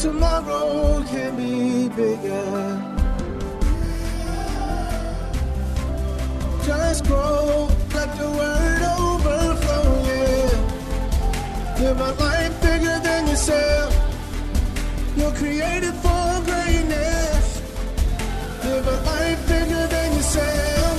tomorrow can be bigger. Just grow, let the word overflow, yeah. Live a life bigger than yourself. You're created for greatness. Live a life bigger than yourself.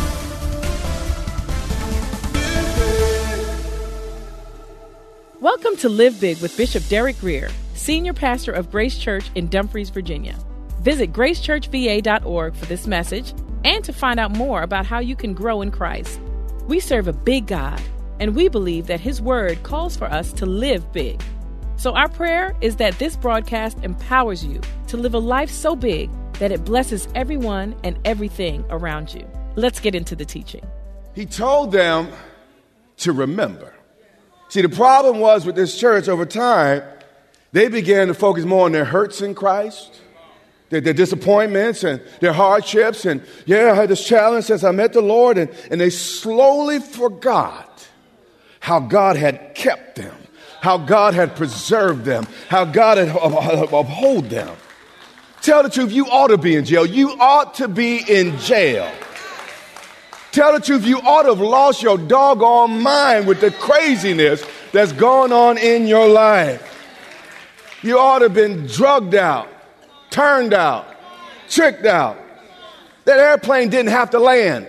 Welcome to Live Big with Bishop Derek Grier, Senior Pastor of Grace Church in Dumfries, Virginia. Visit gracechurchva.org for this message and to find out more about how you can grow in Christ. We serve a big God, and we believe that His Word calls for us to live big. So, our prayer is that this broadcast empowers you to live a life so big that it blesses everyone and everything around you. Let's get into the teaching. He told them to remember. See, the problem was with this church over time, they began to focus more on their hurts in Christ, their, their disappointments and their hardships. And yeah, I had this challenge since I met the Lord. And, and they slowly forgot how God had kept them, how God had preserved them, how God had uh, uh, uphold them. Tell the truth, you ought to be in jail. You ought to be in jail. Tell the truth, you ought to have lost your doggone mind with the craziness that's going on in your life. You ought to have been drugged out, turned out, tricked out. That airplane didn't have to land.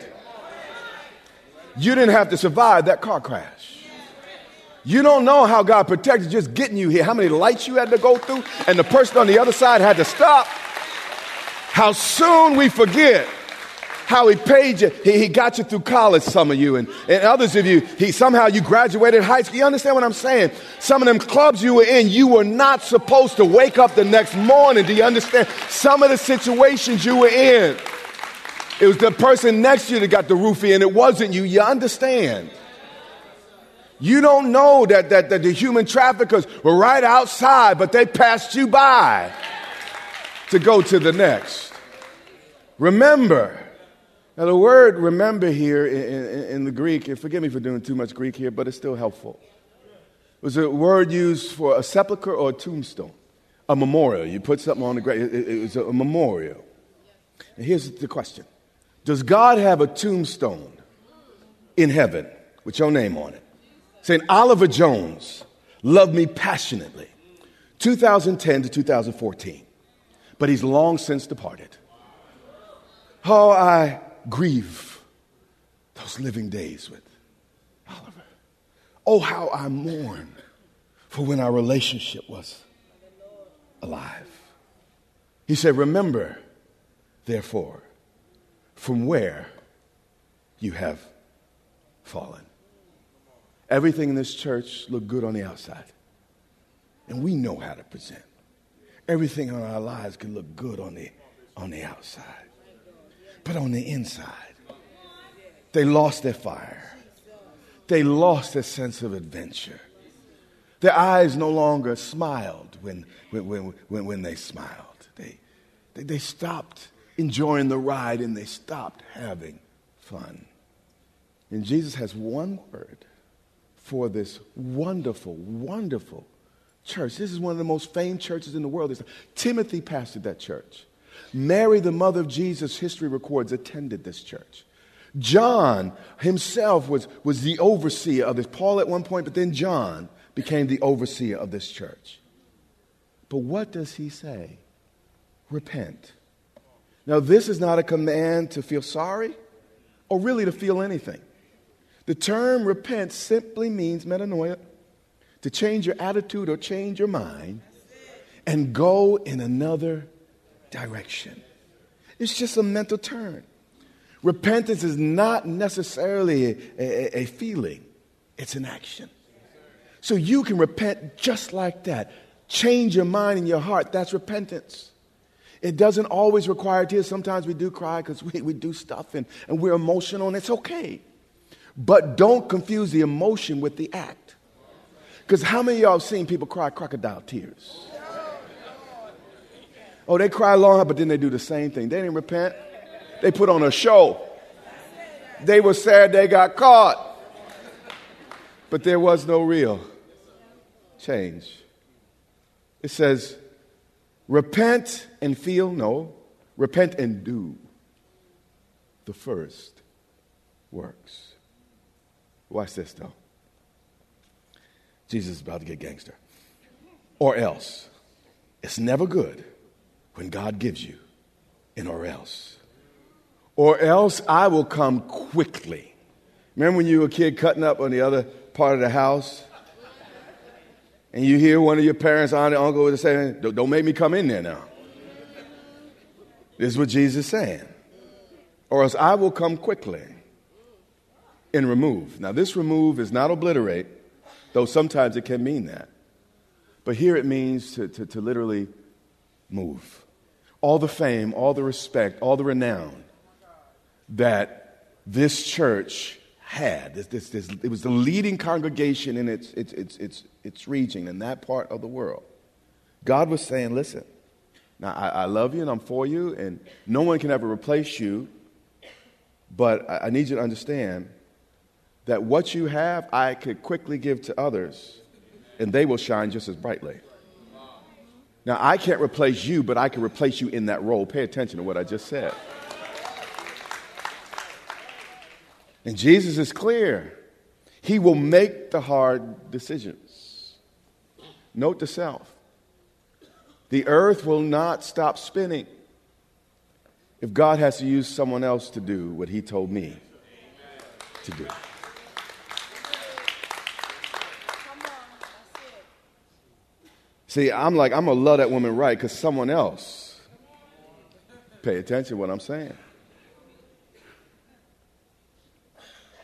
You didn't have to survive that car crash. You don't know how God protected just getting you here, how many lights you had to go through, and the person on the other side had to stop. How soon we forget how he paid you. He, he got you through college, some of you, and, and others of you, he somehow you graduated high school. You understand what I'm saying? Some of them clubs you were in, you were not supposed to wake up the next morning. Do you understand? Some of the situations you were in. It was the person next to you that got the roofie, and it wasn't you. You understand? You don't know that, that, that the human traffickers were right outside, but they passed you by to go to the next. Remember, now, the word remember here in, in, in, the Greek, and forgive me for doing too much Greek here, but it's still helpful. It was a word used for a sepulcher or a tombstone, a memorial. You put something on the grave, it, it was a memorial. And here's the question Does God have a tombstone in heaven with your name on it? Saying, Oliver Jones loved me passionately, 2010 to 2014, but he's long since departed. Oh, I grieve those living days with Oliver. Oh, how I mourn for when our relationship was alive. He said, Remember, therefore, from where you have fallen. Everything in this church looked good on the outside, and we know how to present. Everything in our lives can look good on the, on the outside but on the inside, they lost their fire. They lost their sense of adventure. Their eyes no longer smiled when, when, when, when they smiled. They, they, they stopped enjoying the ride and they stopped having fun. And Jesus has one word for this wonderful, wonderful church. This is one of the most famed churches in the world. Timothy pastored that church. Mary, the mother of Jesus, history records, attended this church. John himself was, was the overseer of this. Paul at one point, but then John became the overseer of this church. But what does he say? Repent. Now, this is not a command to feel sorry or really to feel anything. The term repent simply means metanoia, to change your attitude or change your mind and go in another direction. It's just a mental turn. Repentance is not necessarily a, a, a feeling, it's an action. So you can repent just like that. Change your mind and your heart. That's repentance. It doesn't always require tears. Sometimes we do cry because we, we do stuff and, and we're emotional, and it's okay. But don't confuse the emotion with the act. Because how many of y'all have seen people cry crocodile tears? Oh, they cry long, but then they do the same thing. They didn't repent. They put on a show. They were sad they got caught. But there was no real change. It says, repent and feel, no, repent and do the first works. Watch this though. Jesus is about to get gangster. Or else. It's never good when God gives you an or else. Or else I will come quickly. Remember when you were a kid cutting up on the other part of the house? And you hear one of your parents, aunt, uncle, saying, Don't make me come in there now. This is what Jesus is saying. Or else I will come quickly and remove. Now, this remove is not obliterate, though sometimes it can mean that. But here it means to, to, to literally move. All the fame, all the respect, all the renown that this church had. This, this, this, it was the leading congregation in its, its, its, its, its region, in that part of the world. God was saying, listen, now I, I love you and I'm for you, and no one can ever replace you, but I, I need you to understand that what you have, I could quickly give to others, and they will shine just as brightly. Now, I can't replace you, but I can replace you in that role. Pay attention to what I just said. And Jesus is clear. He will make the hard decisions. Note to self the earth will not stop spinning if God has to use someone else to do what He told me to do. See, I'm like, I'm going to love that woman right because someone else. Pay attention to what I'm saying.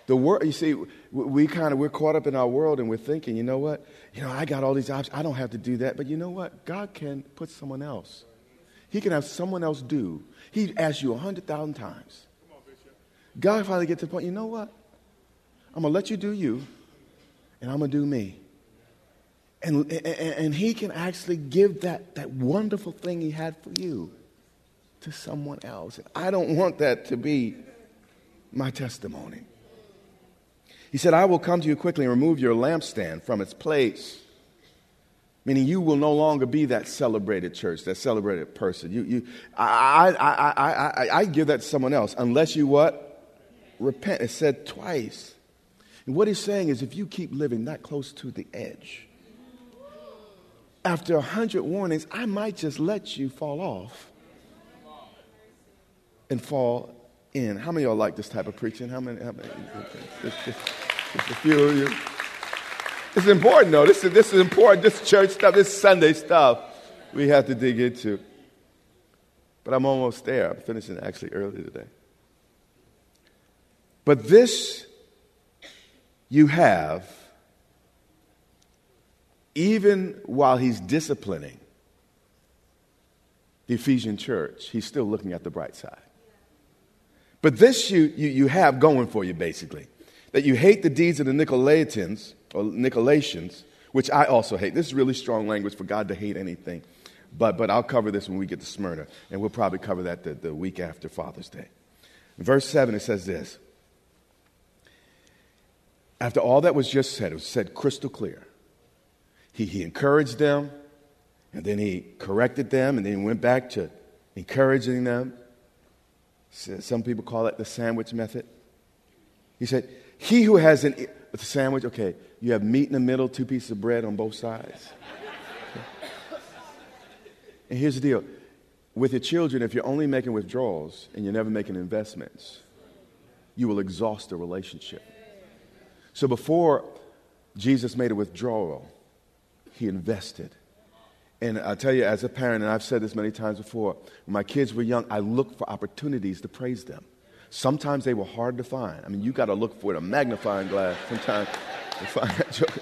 The world, you see, we kind of, we're caught up in our world and we're thinking, you know what? You know, I got all these options. I don't have to do that. But you know what? God can put someone else. He can have someone else do. He asked you a hundred thousand times. God finally gets to the point, you know what? I'm going to let you do you, and I'm going to do me. And, and, he can actually give that, that wonderful thing he had for you to someone else. I don't want that to be my testimony. He said, I will come to you quickly and remove your lampstand from its place. Meaning you will no longer be that celebrated church, that celebrated person. You, you, I, I, I, I, I give that to someone else unless you what? Repent. It said twice. And what he's saying is if you keep living that close to the edge, after a hundred warnings, I might just let you fall off and fall in. How many of y'all like this type of preaching? How many? How many just, just, just a few of you. It's important, though. This is, this is important. This church stuff, this Sunday stuff, we have to dig into. But I'm almost there. I'm finishing actually early today. But this you have even while he's disciplining the Ephesian church, he's still looking at the bright side. But this you, you, you have going for you, basically that you hate the deeds of the Nicolaitans or Nicolaitans, which I also hate. This is really strong language for God to hate anything. But, but I'll cover this when we get to Smyrna, and we'll probably cover that the, the week after Father's Day. Verse 7, it says this After all that was just said, it was said crystal clear. He, he encouraged them, and then he corrected them, and then he went back to encouraging them. Some people call it the sandwich method. He said, He who has an a sandwich, okay, you have meat in the middle, two pieces of bread on both sides. Okay. And here's the deal with your children, if you're only making withdrawals and you're never making investments, you will exhaust the relationship. So before Jesus made a withdrawal, he invested. And I tell you, as a parent, and I've said this many times before, when my kids were young, I looked for opportunities to praise them. Sometimes they were hard to find. I mean, you got to look for it, a magnifying glass sometimes to find that joke.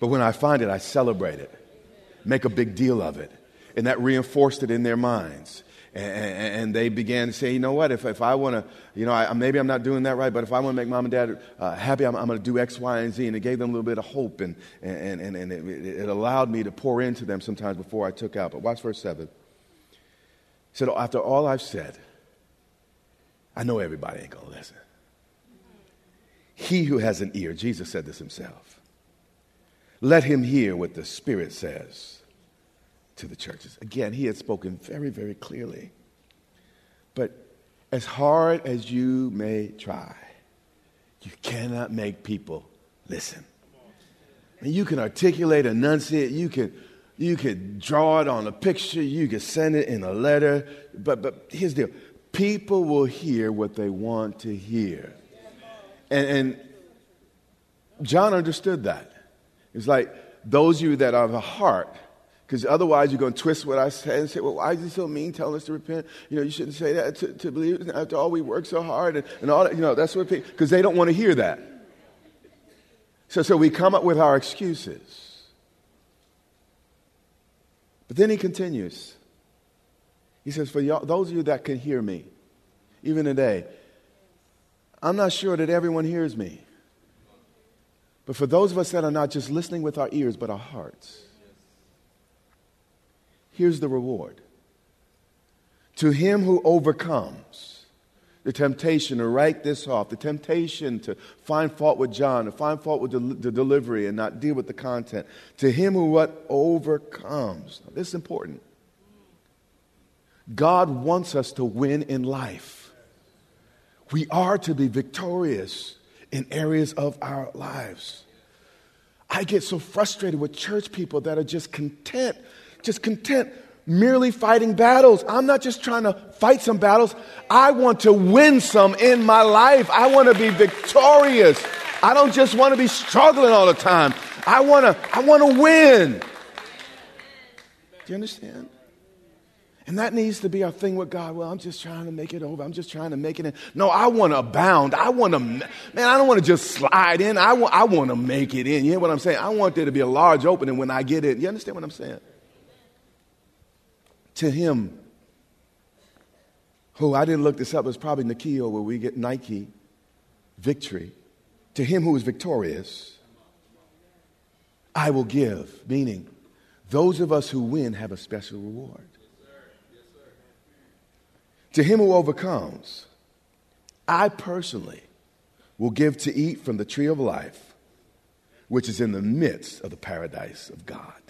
But when I find it, I celebrate it, make a big deal of it. And that reinforced it in their minds. And, and they began to say, you know what, if, if I want to, you know, I, maybe I'm not doing that right, but if I want to make mom and dad uh, happy, I'm, I'm going to do X, Y, and Z. And it gave them a little bit of hope, and, and, and, and it, it allowed me to pour into them sometimes before I took out. But watch verse 7. He said, after all I've said, I know everybody ain't going to listen. He who has an ear, Jesus said this himself, let him hear what the Spirit says to the churches. Again, he had spoken very, very clearly. But as hard as you may try, you cannot make people listen. And you can articulate, enunciate, you can, you can draw it on a picture, you can send it in a letter. But, but here's the deal people will hear what they want to hear. And, and John understood that. It's like those of you that have a heart because otherwise, you're going to twist what I say and say, well, why is he so mean telling us to repent? You know, you shouldn't say that to, to believe. After all, we work so hard and, and all that. You know, that's what people, because they don't want to hear that. So, so we come up with our excuses. But then he continues. He says, for those of you that can hear me, even today, I'm not sure that everyone hears me. But for those of us that are not just listening with our ears, but our hearts, Here's the reward to him who overcomes the temptation to write this off, the temptation to find fault with John, to find fault with the, the delivery and not deal with the content. To him who what overcomes. Now, this is important. God wants us to win in life. We are to be victorious in areas of our lives. I get so frustrated with church people that are just content just content merely fighting battles. I'm not just trying to fight some battles. I want to win some in my life. I want to be victorious. I don't just want to be struggling all the time. I want to I want to win. Do you understand? And that needs to be our thing with God. Well, I'm just trying to make it over. I'm just trying to make it in. No, I want to abound. I want to, man, I don't want to just slide in. I want, I want to make it in. You hear what I'm saying? I want there to be a large opening when I get in. You understand what I'm saying? To him who I didn't look this up, it's probably Nikio where we get Nike, victory. To him who is victorious, I will give, meaning those of us who win have a special reward. To him who overcomes, I personally will give to eat from the tree of life, which is in the midst of the paradise of God.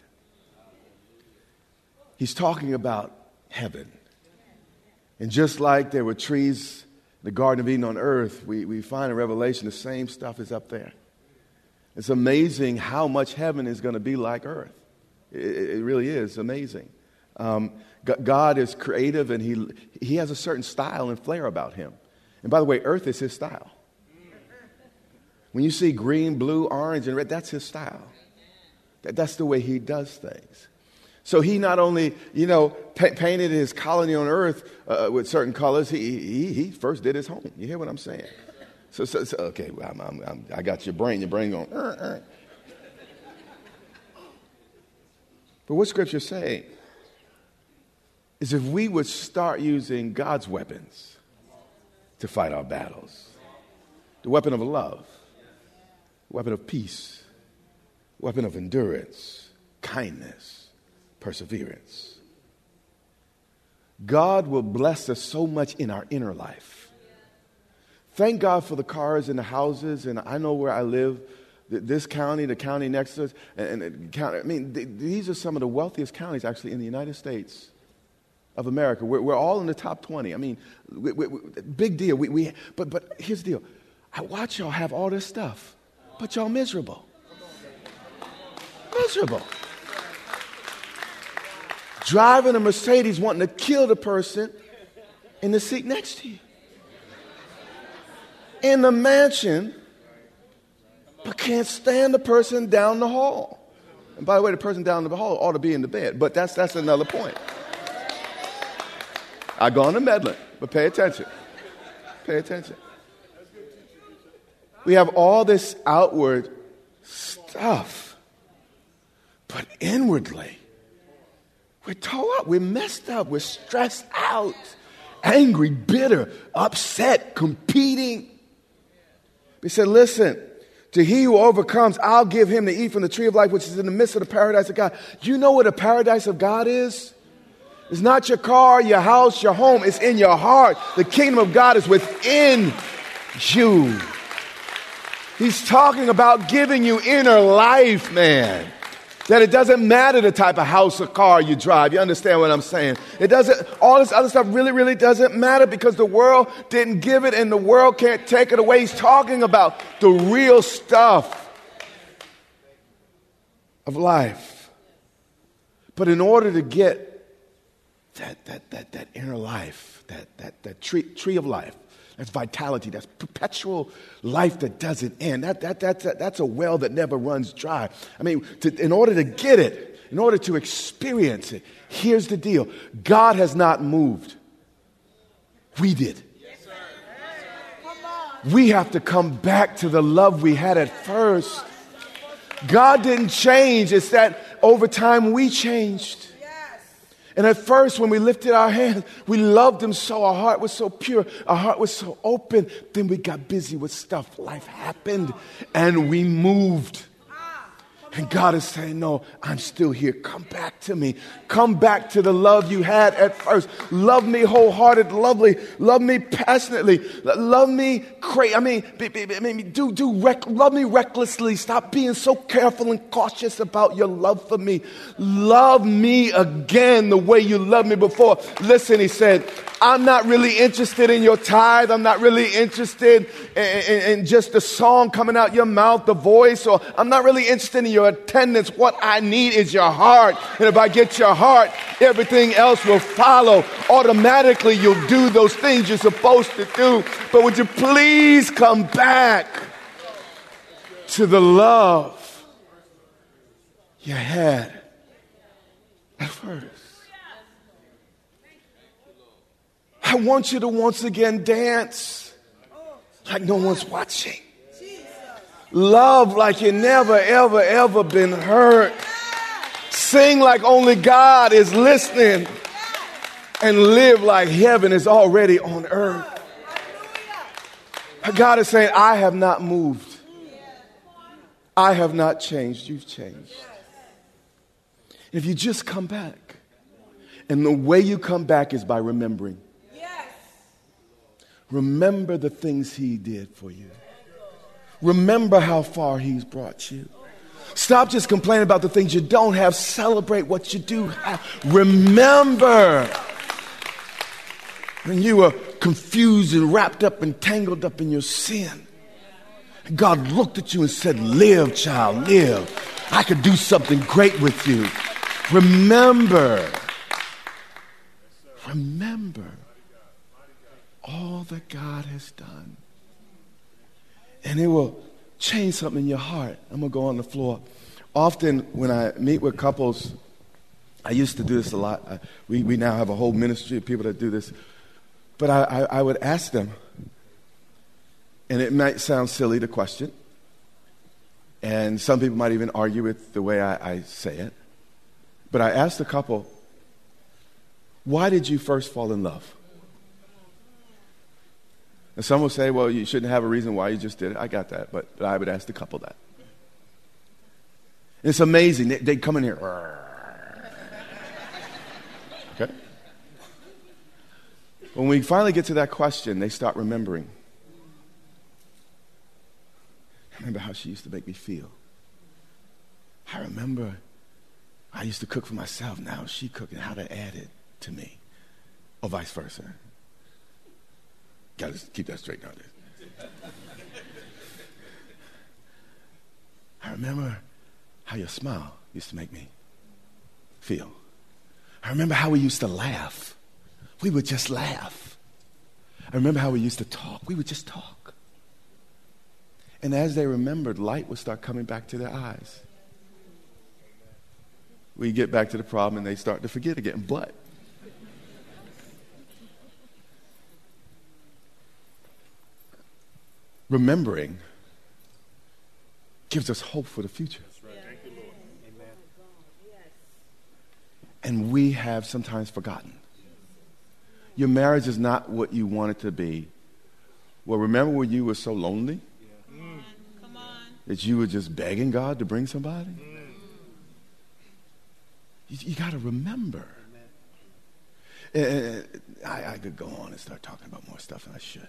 He's talking about heaven. And just like there were trees in the Garden of Eden on earth, we, we find in Revelation the same stuff is up there. It's amazing how much heaven is going to be like earth. It, it really is amazing. Um, God is creative and he, he has a certain style and flair about him. And by the way, earth is his style. When you see green, blue, orange, and red, that's his style. That, that's the way he does things. So he not only, you know, pa- painted his colony on earth uh, with certain colors, he, he, he, first did his home. You hear what I'm saying? So, so, so okay, well, I'm, I'm, I'm, i got your brain. Your brain going, uh, uh. But what scripture saying is if we would start using God's weapons to fight our battles, the weapon of love, weapon of peace, weapon of endurance, kindness, perseverance. God will bless us so much in our inner life. Thank God for the cars and the houses, and I know where I live. This county, the county next to us, and, and county, I mean, th- these are some of the wealthiest counties actually in the United States of America. We're, we're all in the top 20. I mean, we, we, big deal. We, we, but, but here's the deal I watch y'all have all this stuff, but y'all miserable. Miserable driving a Mercedes wanting to kill the person in the seat next to you. In the mansion, but can't stand the person down the hall. And by the way, the person down the hall ought to be in the bed, but that's, that's another point. I go on to meddling. but pay attention. Pay attention. We have all this outward stuff, but inwardly, we're tore up, we're messed up, we're stressed out, angry, bitter, upset, competing. He said, Listen, to he who overcomes, I'll give him to eat from the tree of life, which is in the midst of the paradise of God. Do you know what a paradise of God is? It's not your car, your house, your home. It's in your heart. The kingdom of God is within you. He's talking about giving you inner life, man. That it doesn't matter the type of house or car you drive. You understand what I'm saying? It doesn't, all this other stuff really, really doesn't matter because the world didn't give it and the world can't take it away. He's talking about the real stuff of life. But in order to get that, that, that, that inner life, that, that, that tree, tree of life, that's vitality. That's perpetual life that doesn't end. That, that, that, that, that's a well that never runs dry. I mean, to, in order to get it, in order to experience it, here's the deal God has not moved. We did. We have to come back to the love we had at first. God didn't change, it's that over time we changed. And at first, when we lifted our hands, we loved him so. Our heart was so pure. Our heart was so open. Then we got busy with stuff. Life happened and we moved. And God is saying, No, I'm still here. Come back to me. Come back to the love you had at first. Love me wholehearted, lovely. Love me passionately. Love me crazy. I mean, be, be, do, do rec- love me recklessly. Stop being so careful and cautious about your love for me. Love me again the way you loved me before. Listen, he said, I'm not really interested in your tithe. I'm not really interested in, in, in, just the song coming out your mouth, the voice, or I'm not really interested in your attendance. What I need is your heart. And if I get your heart, everything else will follow. Automatically, you'll do those things you're supposed to do. But would you please come back to the love you had at first? I want you to once again dance like no one's watching. Love like you never, ever, ever been hurt. Sing like only God is listening. And live like heaven is already on earth. God is saying, I have not moved. I have not changed. You've changed. If you just come back, and the way you come back is by remembering. Remember the things He did for you. Remember how far He's brought you. Stop just complaining about the things you don't have. Celebrate what you do have. Remember when you were confused and wrapped up and tangled up in your sin. God looked at you and said, Live, child, live. I could do something great with you. Remember. Remember all that God has done. And it will change something in your heart. I'm going to go on the floor. Often, when I meet with couples, I used to do this a lot. I, we, we now have a whole ministry of people that do this. But I, I, I would ask them, and it might sound silly to question, and some people might even argue with the way I, I say it. But I asked the couple, why did you first fall in love? And some will say, well, you shouldn't have a reason why you just did it. I got that, but I would ask the couple that. It's amazing. They, they come in here. Okay? When we finally get to that question, they start remembering. I remember how she used to make me feel. I remember I used to cook for myself. Now she cooking, how to add it to me, or vice versa. Got to keep that straight nowadays. I remember how your smile used to make me feel. I remember how we used to laugh. We would just laugh. I remember how we used to talk. We would just talk. And as they remembered, light would start coming back to their eyes. We get back to the problem and they start to forget again. But remembering gives us hope for the future. And we have sometimes forgotten. Your marriage is not what you want it to be. Well, remember when you were so lonely? That you were just begging God to bring somebody? You, you got to remember. And I, I could go on and start talking about more stuff than I should.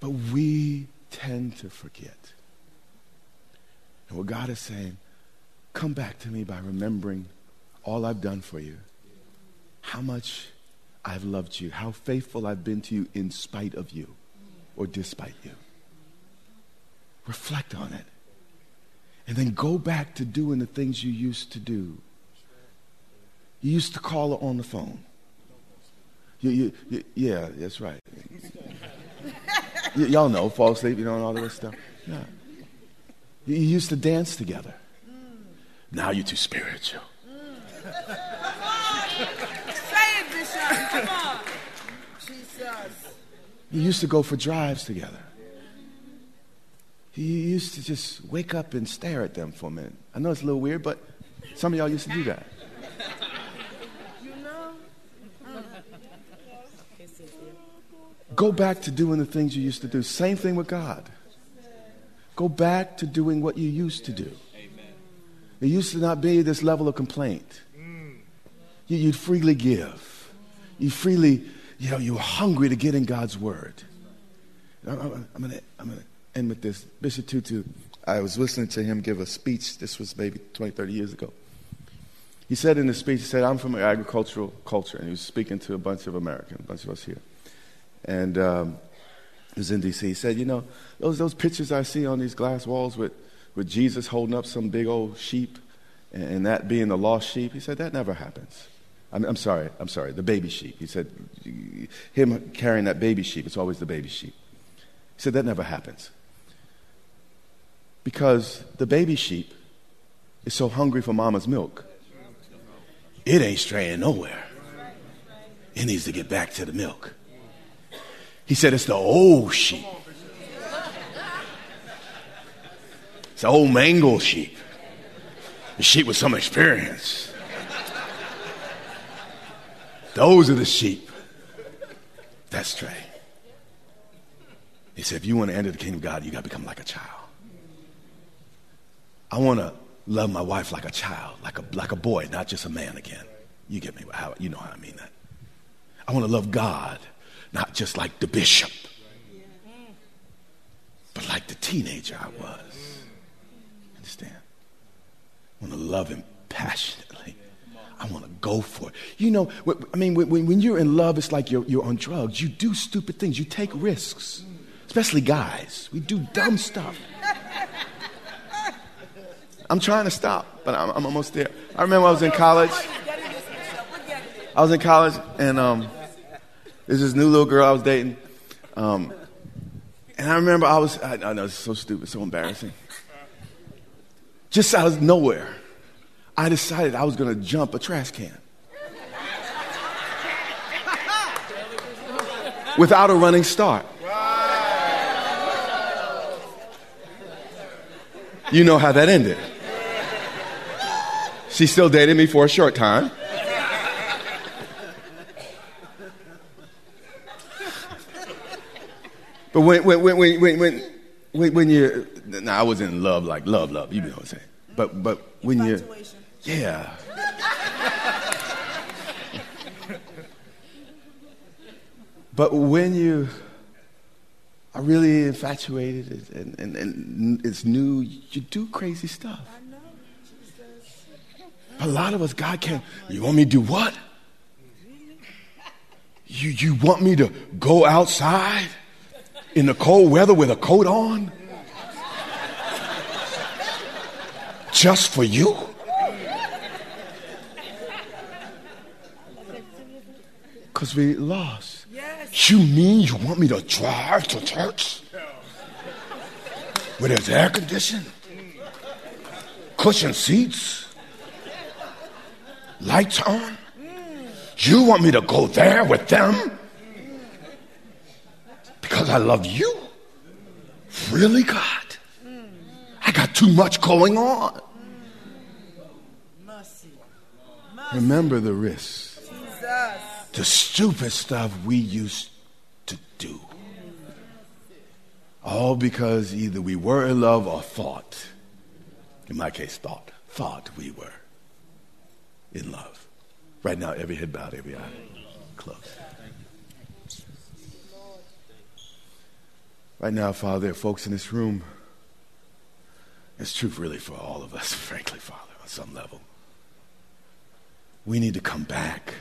But we tend to forget. And what God is saying, come back to me by remembering all I've done for you, how much I've loved you, how faithful I've been to you in spite of you or despite you. Reflect on it. And then go back to doing the things you used to do. You used to call her on the phone. You, you, you, yeah, that's right. y- y'all know, fall asleep, you know, and all this stuff. Yeah. You used to dance together. Now you're too spiritual. You used to go for drives together. You used to just wake up and stare at them for a minute. I know it's a little weird, but some of y'all used to do that. You know? Go back to doing the things you used to do. Same thing with God. Go back to doing what you used to do. It used to not be this level of complaint. You, you'd freely give. You freely, you know, you were hungry to get in God's word. I'm, I'm, going I'm to end with this. Bishop Tutu, I was listening to him give a speech. This was maybe 20, 30 years ago. He said in the speech, he said, I'm from an agricultural culture. And he was speaking to a bunch of Americans, a bunch of us here. And um, was in D.C. He said, You know, those, those pictures I see on these glass walls with, with Jesus holding up some big old sheep and, and that being the lost sheep, he said, That never happens. I'm, I'm sorry, I'm sorry, the baby sheep. He said, Him carrying that baby sheep, it's always the baby sheep. He said, That never happens. Because the baby sheep is so hungry for mama's milk, it ain't straying nowhere. It needs to get back to the milk. He said, It's the old sheep. It's the old mangled sheep. The sheep with some experience. Those are the sheep that stray. He said, If you want to enter the kingdom of God, you got to become like a child. I want to love my wife like a child, like a, like a boy, not just a man again. You get me? How, you know how I mean that. I want to love God, not just like the bishop, but like the teenager I was. Understand? I want to love him passionately. I want to go for it. You know, I mean, when, when you're in love, it's like you're, you're on drugs. You do stupid things, you take risks, especially guys. We do dumb stuff. I'm trying to stop, but I'm, I'm almost there. I remember I was in college. I was in college, and um, there's this new little girl I was dating. Um, and I remember I was, I, I know it's so stupid, so embarrassing. Just out of nowhere, I decided I was going to jump a trash can. Without a running start. You know how that ended. She still dated me for a short time. But when, when, when, when, when, when, when you're, now I was in love, like love, love, you know what I'm saying. But, but when you're, yeah. but when you are really infatuated and, and, and it's new, you do crazy stuff. A lot of us, God can't. You want me to do what? You, you want me to go outside in the cold weather with a coat on? Just for you? Because we lost. You mean you want me to drive to church? Where there's air conditioning, cushion seats, lights on? You want me to go there with them? Because I love you? really, God? I got too much going on. Mercy. Remember the risks, Jesus. the stupid stuff we used to do. All because either we were in love or thought, in my case, thought, thought we were in love. Right now, every head bowed, every eye closed. Right now, Father, there are folks in this room. It's true, really, for all of us, frankly, Father, on some level. We need to come back.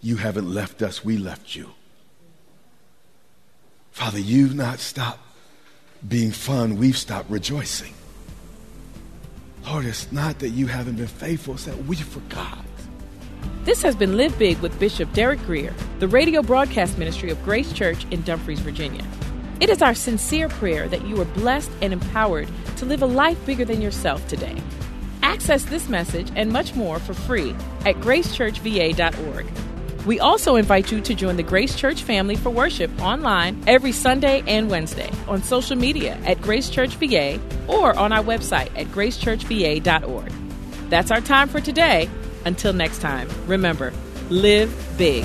You haven't left us, we left you. Father, you've not stopped being fun, we've stopped rejoicing. Lord, it's not that you haven't been faithful, it's that we forgot. This has been Live Big with Bishop Derek Grier, the radio broadcast ministry of Grace Church in Dumfries, Virginia. It is our sincere prayer that you are blessed and empowered to live a life bigger than yourself today. Access this message and much more for free at gracechurchva.org. We also invite you to join the Grace Church family for worship online every Sunday and Wednesday on social media at Grace Church VA or on our website at gracechurchva.org. That's our time for today. Until next time, remember, live big.